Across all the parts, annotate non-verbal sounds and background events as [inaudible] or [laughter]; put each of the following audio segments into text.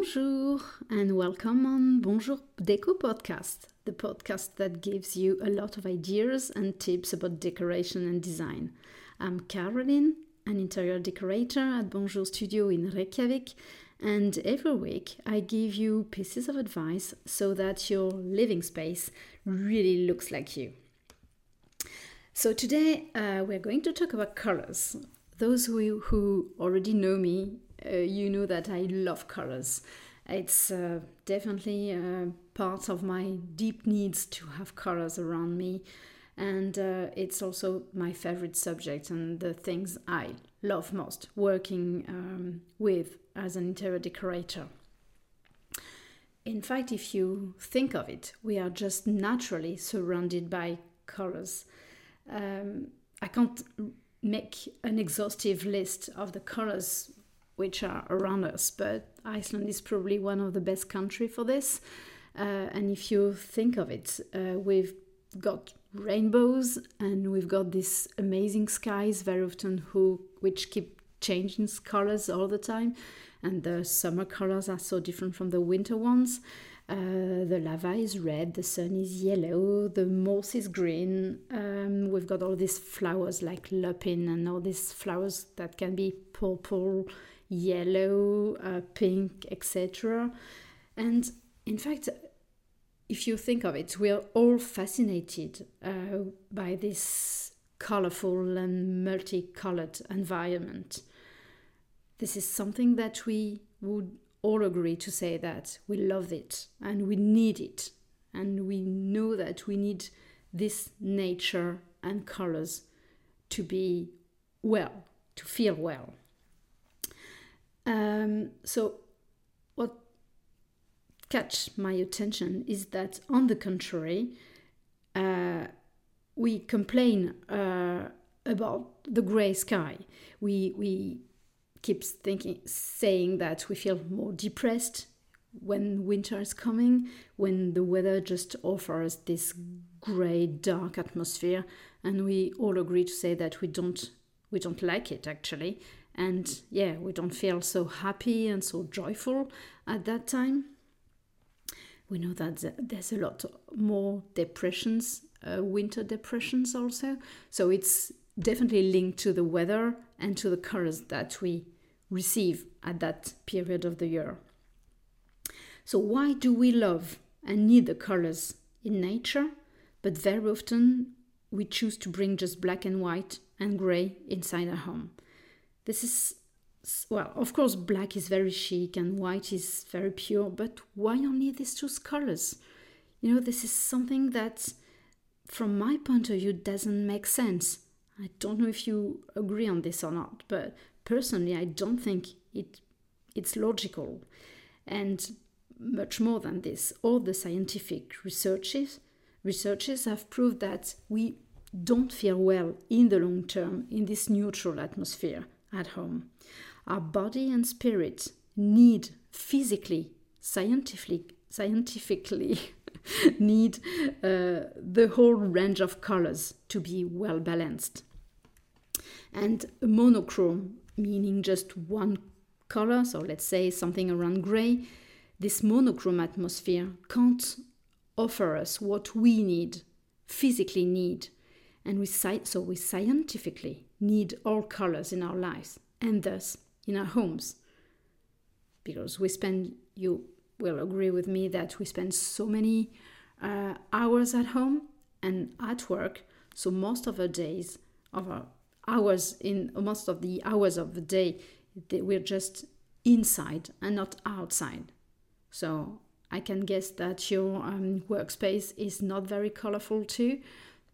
Bonjour and welcome on Bonjour Déco podcast, the podcast that gives you a lot of ideas and tips about decoration and design. I'm Caroline, an interior decorator at Bonjour Studio in Reykjavik, and every week I give you pieces of advice so that your living space really looks like you. So today uh, we're going to talk about colors. Those who, who already know me uh, you know that I love colors. It's uh, definitely uh, part of my deep needs to have colors around me, and uh, it's also my favorite subject and the things I love most working um, with as an interior decorator. In fact, if you think of it, we are just naturally surrounded by colors. Um, I can't make an exhaustive list of the colors which are around us. But Iceland is probably one of the best country for this. Uh, and if you think of it, uh, we've got rainbows and we've got these amazing skies very often who which keep changing colors all the time and the summer colors are so different from the winter ones uh, the lava is red, the sun is yellow, the moss is green. Um, we've got all these flowers like lupin and all these flowers that can be purple, yellow, uh, pink, etc. And in fact, if you think of it, we are all fascinated uh, by this colorful and multicolored environment. This is something that we would all agree to say that we love it and we need it. And we know that we need this nature and colors to be well, to feel well. Um, so, what catch my attention is that, on the contrary, uh, we complain uh, about the gray sky. We we keep thinking, saying that we feel more depressed when winter is coming, when the weather just offers this gray, dark atmosphere, and we all agree to say that we don't we don't like it actually, and yeah, we don't feel so happy and so joyful at that time. We know that there's a lot more depressions, uh, winter depressions also. So it's definitely linked to the weather and to the colors that we receive at that period of the year. So, why do we love and need the colors in nature, but very often we choose to bring just black and white and gray inside our home? This is, well, of course, black is very chic and white is very pure, but why only these two colors? You know, this is something that, from my point of view, doesn't make sense. I don't know if you agree on this or not, but personally, I don't think it it's logical. And much more than this, all the scientific researches researches have proved that we don't feel well in the long term in this neutral atmosphere at home. Our body and spirit need physically, scientifically, scientifically [laughs] need uh, the whole range of colors to be well balanced. And monochrome, meaning just one color, so let's say something around gray, this monochrome atmosphere can't offer us what we need, physically need. And we so we scientifically need all colors in our lives and thus in our homes. Because we spend, you will agree with me that we spend so many uh, hours at home and at work. So most of our days, of our hours in most of the hours of the day, we're just inside and not outside. So I can guess that your um, workspace is not very colorful too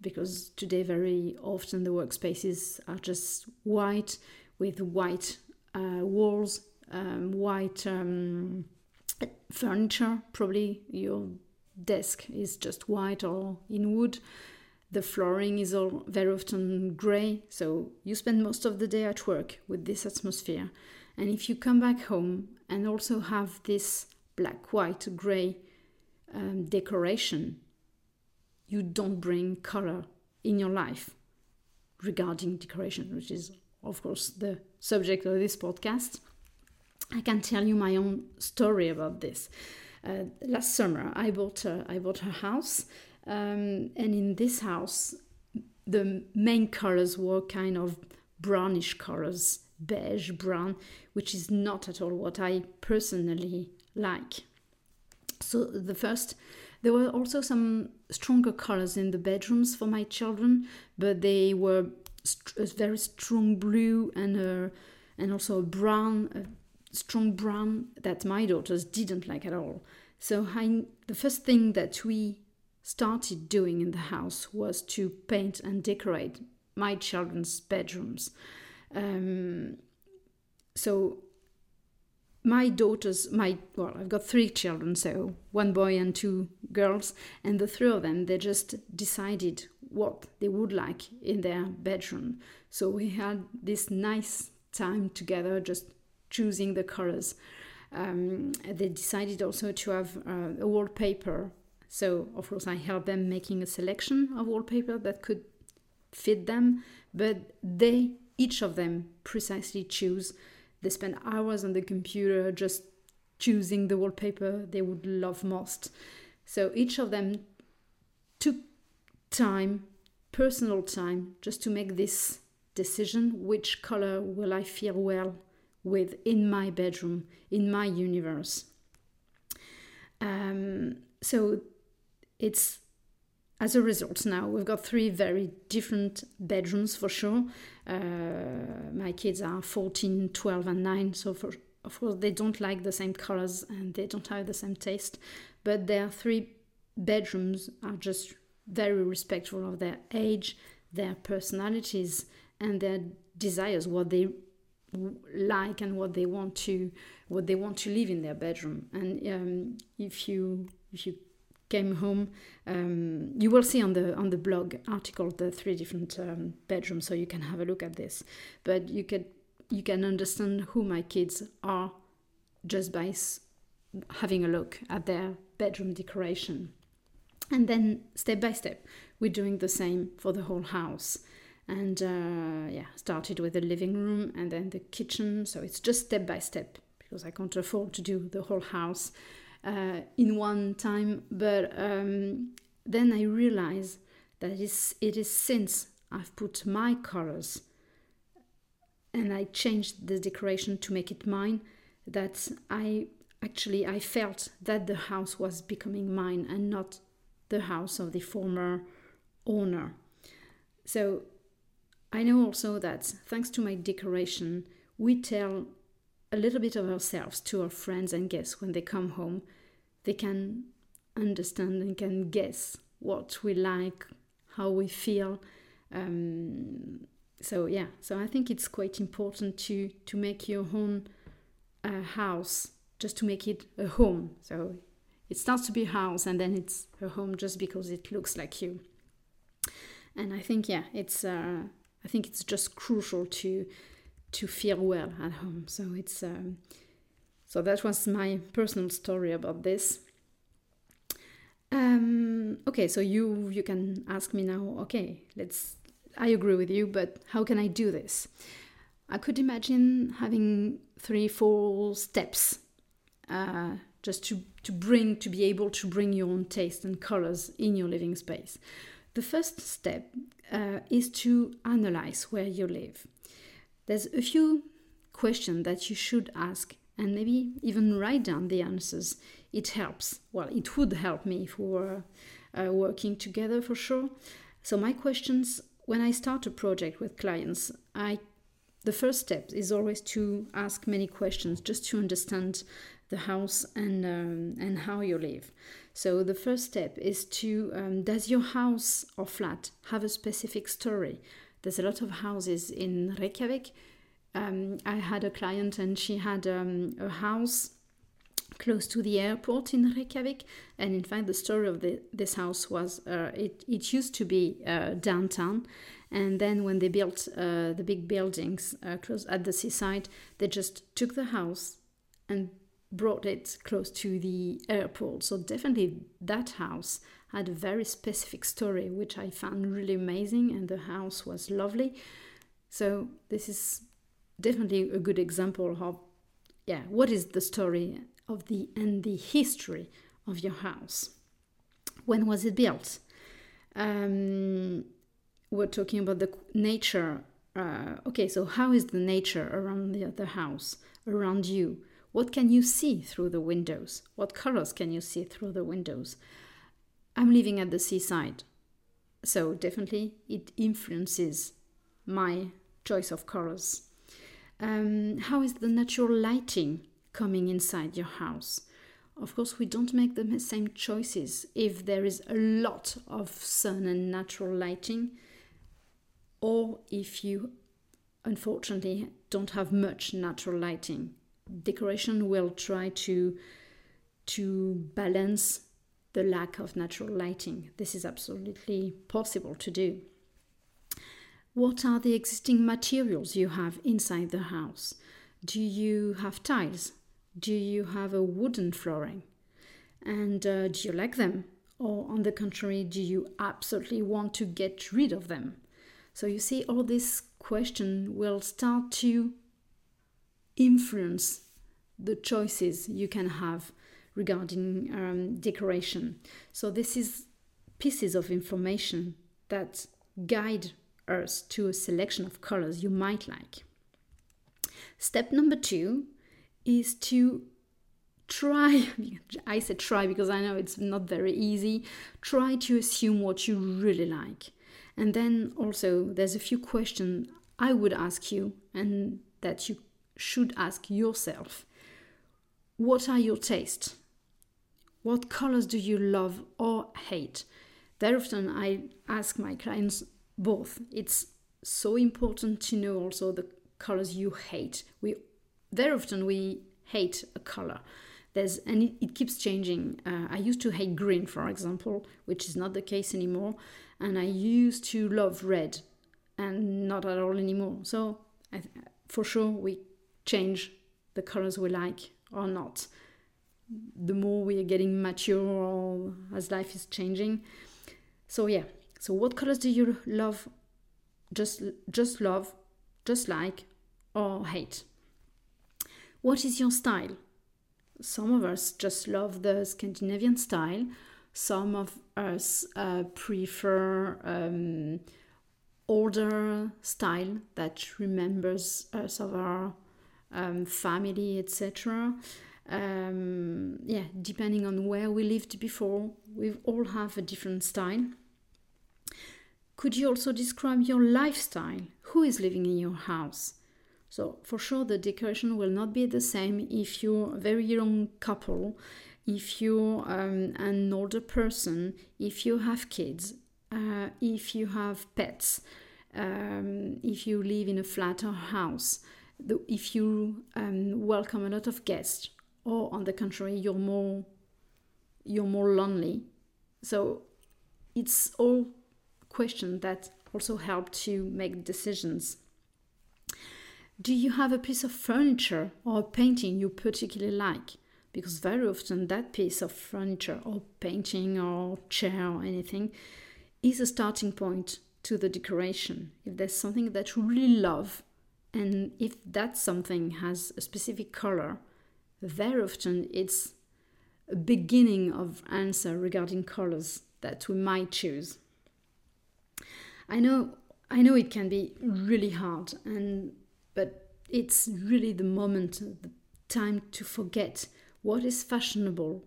because today very often the workspaces are just white with white uh, walls, um, white um, furniture. Probably your desk is just white or in wood. The flooring is all very often gray, so you spend most of the day at work with this atmosphere. And if you come back home and also have this black, white, gray um, decoration you don't bring color in your life regarding decoration, which is, of course, the subject of this podcast. I can tell you my own story about this. Uh, last summer, I bought a, I bought a house, um, and in this house, the main colors were kind of brownish colors, beige, brown, which is not at all what I personally like. So the first, there were also some stronger colors in the bedrooms for my children, but they were st- a very strong blue and a, and also a brown, a strong brown that my daughters didn't like at all. So I, the first thing that we started doing in the house was to paint and decorate my children's bedrooms. Um, so my daughters, my well, I've got three children, so one boy and two girls, and the three of them, they just decided what they would like in their bedroom. So we had this nice time together, just choosing the colors. Um, they decided also to have uh, a wallpaper. So of course, I helped them making a selection of wallpaper that could fit them, but they each of them precisely choose they spend hours on the computer just choosing the wallpaper they would love most. So each of them took time, personal time, just to make this decision which color will I feel well with in my bedroom, in my universe. Um, so it's as a result now. We've got three very different bedrooms for sure. Uh, my kids are 14 12 and 9 so for, of course they don't like the same colors and they don't have the same taste but their three bedrooms are just very respectful of their age their personalities and their desires what they like and what they want to what they want to live in their bedroom. And um, if you if you came home. Um, you will see on the on the blog article the three different um, bedrooms, so you can have a look at this. But you can you can understand who my kids are just by having a look at their bedroom decoration. And then step by step, we're doing the same for the whole house. And uh, yeah, started with the living room and then the kitchen. So it's just step by step because I can't afford to do the whole house uh, in one time, but um, then I realize that it is, it is since I've put my colors and I changed the decoration to make it mine that I actually I felt that the house was becoming mine and not the house of the former owner. So I know also that thanks to my decoration, we tell a little bit of ourselves to our friends and guests when they come home they can understand and can guess what we like, how we feel. Um, so yeah, so I think it's quite important to to make your own uh, house just to make it a home. So it starts to be a house and then it's a home just because it looks like you. And I think yeah, it's uh, I think it's just crucial to to feel well at home. So it's um, so that was my personal story about this. Um, okay, so you you can ask me now. Okay, let's. I agree with you, but how can I do this? I could imagine having three, four steps, uh, just to to bring to be able to bring your own taste and colors in your living space. The first step uh, is to analyze where you live. There's a few questions that you should ask and maybe even write down the answers. It helps. Well, it would help me if we were uh, working together for sure. So my questions when I start a project with clients, I the first step is always to ask many questions just to understand the house and um, and how you live. So the first step is to um, does your house or flat have a specific story? There's a lot of houses in Reykjavik um, I had a client and she had um, a house close to the airport in Reykjavik. And in fact, the story of the, this house was uh, it, it used to be uh, downtown. And then when they built uh, the big buildings uh, close at the seaside, they just took the house and brought it close to the airport. So definitely that house had a very specific story, which I found really amazing. And the house was lovely. So this is definitely a good example of yeah, what is the story of the and the history of your house? When was it built? Um, we're talking about the nature. Uh, okay, so how is the nature around the, the house, around you? What can you see through the windows? What colors can you see through the windows? I'm living at the seaside, so definitely it influences my choice of colors. Um, how is the natural lighting coming inside your house? Of course, we don't make the same choices if there is a lot of sun and natural lighting, or if you unfortunately don't have much natural lighting. Decoration will try to to balance the lack of natural lighting. This is absolutely possible to do. What are the existing materials you have inside the house? Do you have tiles? Do you have a wooden flooring? And uh, do you like them? Or, on the contrary, do you absolutely want to get rid of them? So, you see, all this question will start to influence the choices you can have regarding um, decoration. So, this is pieces of information that guide us to a selection of colors you might like. Step number two is to try [laughs] I said try because I know it's not very easy. Try to assume what you really like. And then also there's a few questions I would ask you and that you should ask yourself. What are your tastes? What colors do you love or hate? Very often I ask my clients both. It's so important to know also the colors you hate. We very often we hate a color. There's and it, it keeps changing. Uh, I used to hate green, for example, which is not the case anymore, and I used to love red, and not at all anymore. So I, for sure we change the colors we like or not the more we are getting mature as life is changing. So yeah. So what colors do you love? Just just love, just like, or hate? What is your style? Some of us just love the Scandinavian style. Some of us uh, prefer um, older style that remembers us of our um, family, etc um, yeah, depending on where we lived before, we all have a different style. Could you also describe your lifestyle? Who is living in your house? So, for sure, the decoration will not be the same if you're a very young couple, if you're um, an older person, if you have kids, uh, if you have pets, um, if you live in a flat or house, if you um, welcome a lot of guests or on the contrary you're more you're more lonely so it's all questions that also help to make decisions. Do you have a piece of furniture or a painting you particularly like? Because very often that piece of furniture or painting or chair or anything is a starting point to the decoration. If there's something that you really love and if that something has a specific color very often it's a beginning of answer regarding colors that we might choose. I know I know it can be really hard and but it's really the moment the time to forget what is fashionable,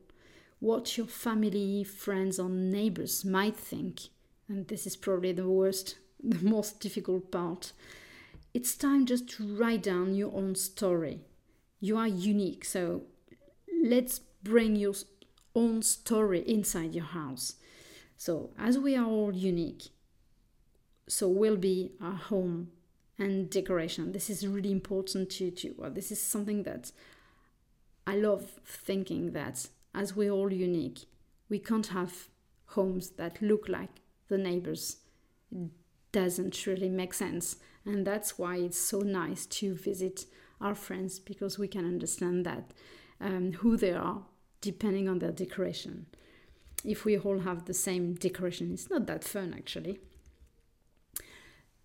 what your family, friends or neighbors might think. And this is probably the worst, [laughs] the most difficult part. It's time just to write down your own story you are unique. So let's bring your own story inside your house. So, as we are all unique, so will be our home and decoration. This is really important to, to well, this is something that I love thinking that as we're all unique, we can't have homes that look like the neighbors. It doesn't really make sense. And that's why it's so nice to visit our friends because we can understand that um, who they are depending on their decoration. If we all have the same decoration, it's not that fun actually.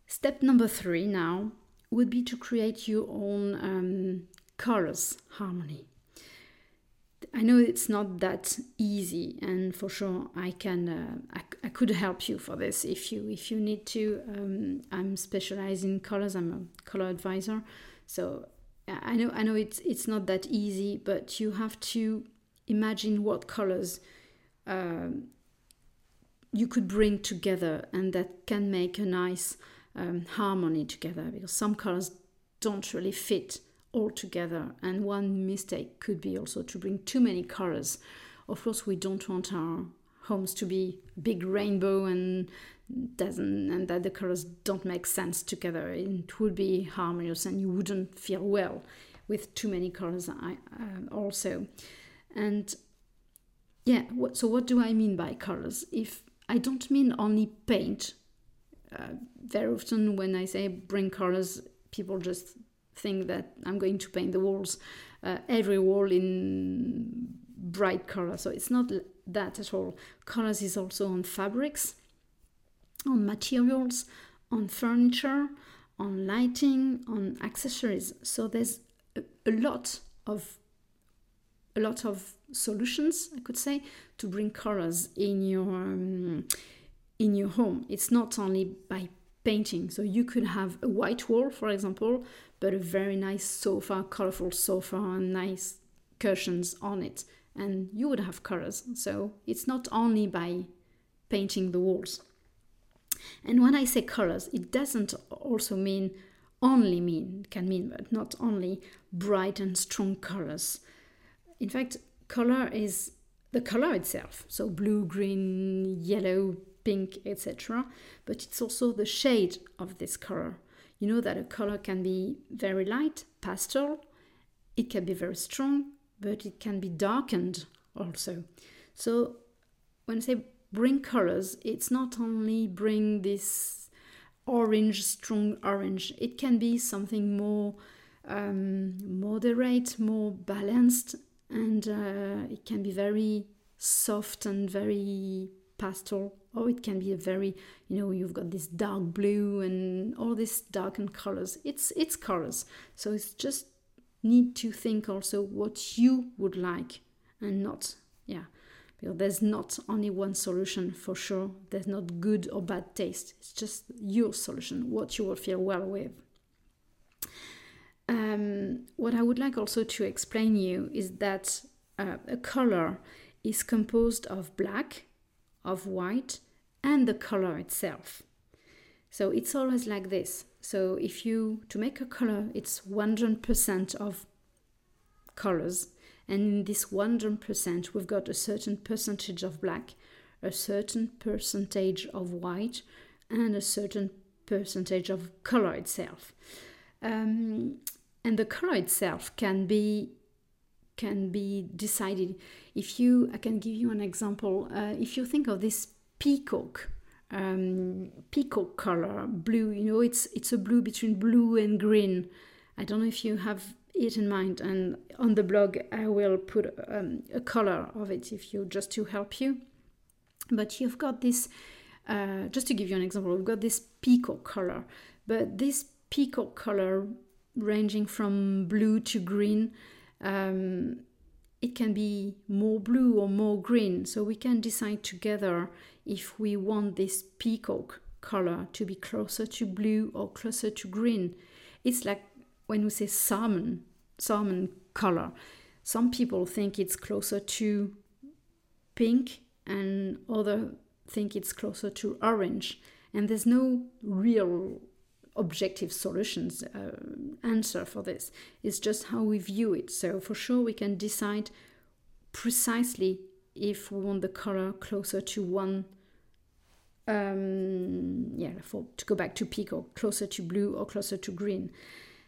Step number three now would be to create your own um, colors harmony. I know it's not that easy, and for sure I can uh, I, I could help you for this if you if you need to. Um, I'm specialized in colors. I'm a color advisor, so I know I know it's it's not that easy, but you have to imagine what colors um, you could bring together, and that can make a nice um, harmony together. Because some colors don't really fit all together, and one mistake could be also to bring too many colors. Of course, we don't want our homes to be big rainbow and doesn't and that the colors don't make sense together it would be harmonious and you wouldn't feel well with too many colors I, uh, also and yeah so what do i mean by colors if i don't mean only paint uh, very often when i say bring colors people just think that i'm going to paint the walls uh, every wall in bright color so it's not that at all. Colors is also on fabrics on materials on furniture on lighting on accessories. So there's a, a lot of a lot of solutions, I could say, to bring colors in your um, in your home. It's not only by painting. So you could have a white wall, for example, but a very nice sofa, colorful sofa, and nice cushions on it, and you would have colors. So it's not only by painting the walls. And when I say colors, it doesn't also mean only mean can mean but not only bright and strong colors in fact, color is the color itself, so blue, green, yellow, pink, etc. But it's also the shade of this color. You know that a color can be very light, pastel, it can be very strong, but it can be darkened also. So when I say bring colors, it's not only bring this orange, strong orange, it can be something more um, moderate, more balanced, and uh, it can be very soft and very pastel or it can be a very you know you've got this dark blue and all these darkened colors. It's it's colors. So it's just need to think also what you would like and not yeah. Because there's not only one solution for sure. There's not good or bad taste. It's just your solution what you will feel well with. Um, what I would like also to explain you is that uh, a color is composed of black, of white, and the color itself. So it's always like this. So if you to make a color, it's 100% of colors, and in this 100%, we've got a certain percentage of black, a certain percentage of white, and a certain percentage of color itself. Um, and the color itself can be can be decided if you i can give you an example uh, if you think of this peacock um, peacock color blue you know it's it's a blue between blue and green i don't know if you have it in mind and on the blog i will put um, a color of it if you just to help you but you've got this uh, just to give you an example we've got this peacock color but this peacock color ranging from blue to green. Um, it can be more blue or more green, so we can decide together if we want this peacock color to be closer to blue or closer to green. It's like when we say salmon, salmon color. Some people think it's closer to pink, and other think it's closer to orange. And there's no real objective solutions uh, answer for this. It's just how we view it. So for sure we can decide precisely if we want the color closer to one um, yeah, for to go back to peacock, closer to blue or closer to green.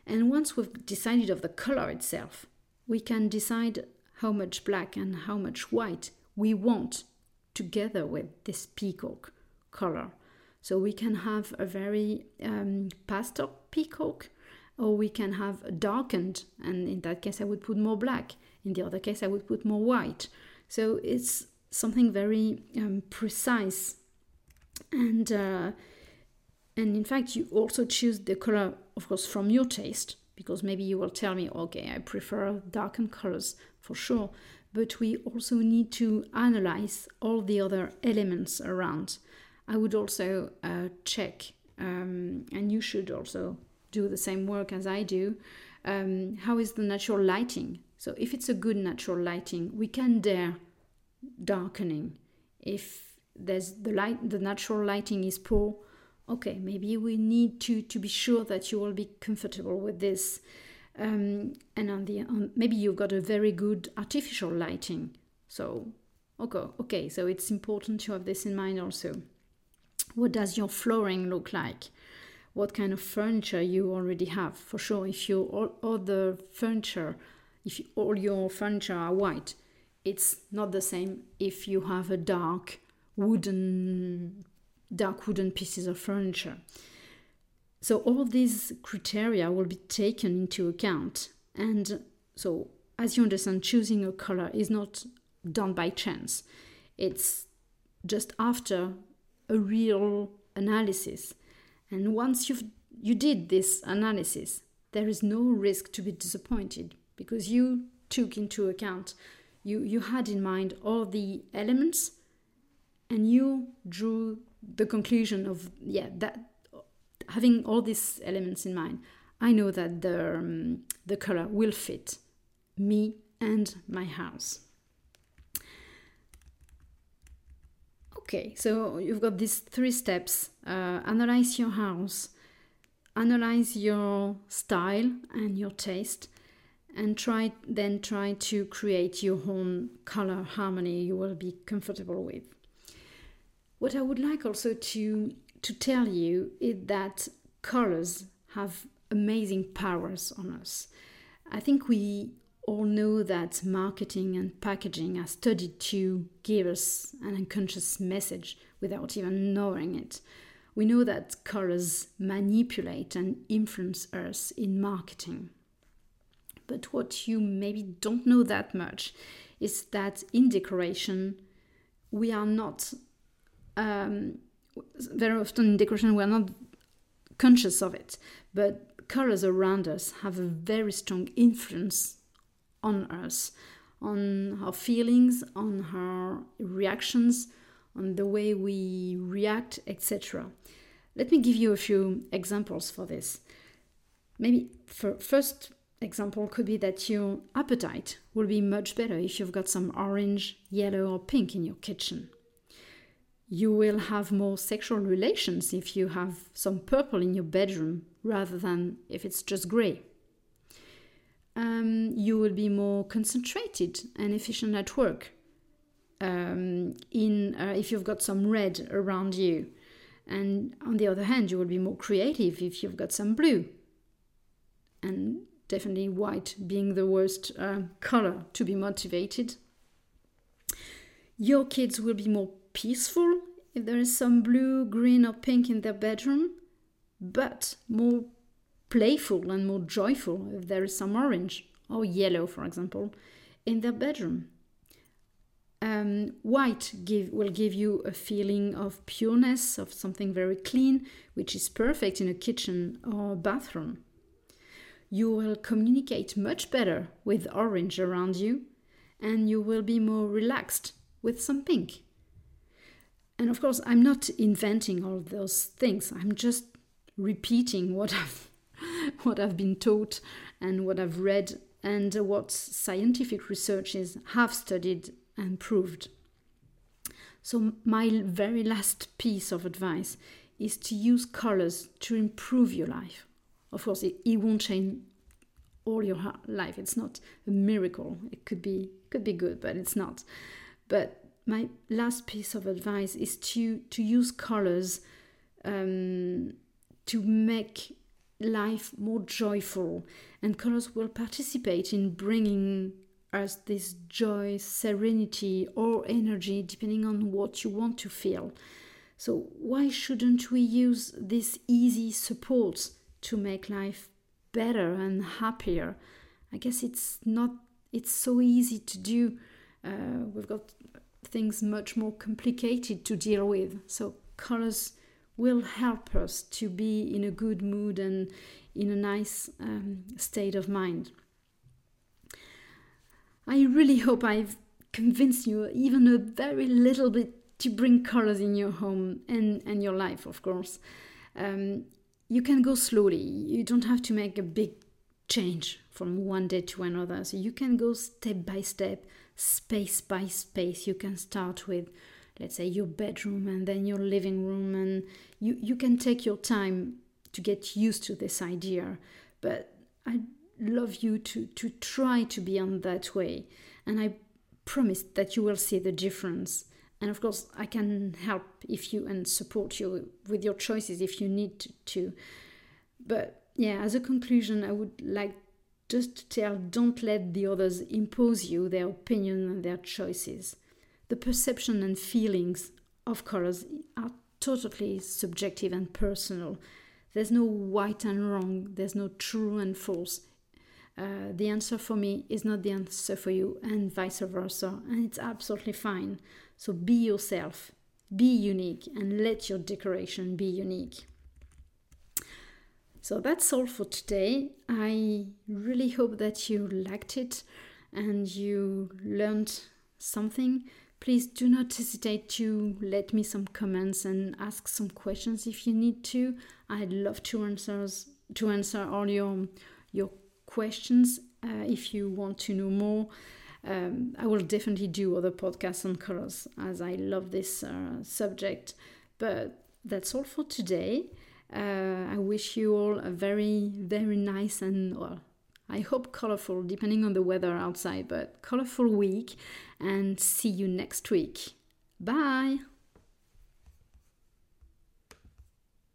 And once we've decided of the color itself, we can decide how much black and how much white we want together with this peacock color. So we can have a very um, pastel peacock, or we can have darkened, and in that case I would put more black. In the other case I would put more white. So it's something very um, precise, and uh, and in fact you also choose the color, of course, from your taste. because maybe you will tell me, okay, I prefer darkened colors for sure, but we also need to analyze all the other elements around. I would also uh, check, um, and you should also do the same work as I do. Um, how is the natural lighting? So, if it's a good natural lighting, we can dare darkening. If there's the light, the natural lighting is poor, okay, maybe we need to to be sure that you will be comfortable with this. Um, and on the on, maybe you've got a very good artificial lighting. So okay, okay, so it's important to have this in mind also. What does your flooring look like? What kind of furniture you already have? For sure, if you all, all the furniture, if all your furniture are white, it's not the same if you have a dark wooden dark wooden pieces of furniture. So all these criteria will be taken into account. And so, as you understand, choosing a color is not done by chance. It's just after a real analysis. And once you've you did this analysis, there is no risk to be disappointed because you took into account, you, you had in mind all the elements and you drew the conclusion of yeah that having all these elements in mind i know that the um, the color will fit me and my house okay so you've got these three steps uh, analyze your house analyze your style and your taste and try then try to create your own color harmony you will be comfortable with what I would like also to to tell you is that colors have amazing powers on us. I think we all know that marketing and packaging are studied to give us an unconscious message without even knowing it. We know that colors manipulate and influence us in marketing. But what you maybe don't know that much is that in decoration, we are not um, very often in decoration we're not conscious of it, but colors around us have a very strong influence on us, on our feelings, on our reactions, on the way we react, etc. Let me give you a few examples for this. Maybe for first example could be that your appetite will be much better if you've got some orange, yellow, or pink in your kitchen you will have more sexual relations if you have some purple in your bedroom rather than if it's just grey. Um, you will be more concentrated and efficient at work. Um, in uh, if you've got some red around you, and on the other hand, you will be more creative if you've got some blue. And definitely white being the worst uh, color to be motivated. Your kids will be more peaceful if there is some blue, green, or pink in their bedroom, but more playful and more joyful if there is some orange or yellow, for example, in their bedroom. Um, white give, will give you a feeling of pureness, of something very clean, which is perfect in a kitchen or bathroom. You will communicate much better with orange around you, and you will be more relaxed with some pink. And of course, I'm not inventing all those things. I'm just repeating what [laughs] I've [laughs] what I've been taught and what I've read and what scientific researchers have studied and proved. So my very last piece of advice is to use colors to improve your life. Of course, it, it won't change all your life. It's not a miracle. It could be could be good, but it's not. But my last piece of advice is to to use colors um, to make life more joyful and colors will participate in bringing us this joy serenity or energy depending on what you want to feel. So why shouldn't we use this easy support to make life better and happier? I guess it's not it's so easy to do. Uh, we've got things much more complicated to deal with. So colors will help us to be in a good mood and in a nice um, state of mind. I really hope I've convinced you even a very little bit to bring colors in your home and, and your life, of course. Um, you can go slowly, you don't have to make a big change from one day to another. So you can go step by step, space by space. You can start with, let's say, your bedroom and then your living room, and you, you can take your time to get used to this idea. But I love you to, to try to be on that way. And I promise that you will see the difference. And of course, I can help if you and support you with your choices if you need to. But yeah, as a conclusion, I would like just to tell don't let the others impose you their opinion and their choices. The perception and feelings of colors are totally subjective and personal. There's no right and wrong, there's no true and false. Uh, the answer for me is not the answer for you, and vice versa, and it's absolutely fine. So be yourself, be unique, and let your decoration be unique. So that's all for today. I really hope that you liked it and you learned something. Please do not hesitate to let me some comments and ask some questions if you need to. I'd love to answer to answer all your your questions. Uh, if you want to know more, um, I will definitely do other podcasts on colors as I love this uh, subject. But that's all for today. Uh, I wish you all a very, very nice and, well, I hope colorful, depending on the weather outside, but colorful week, and see you next week. Bye!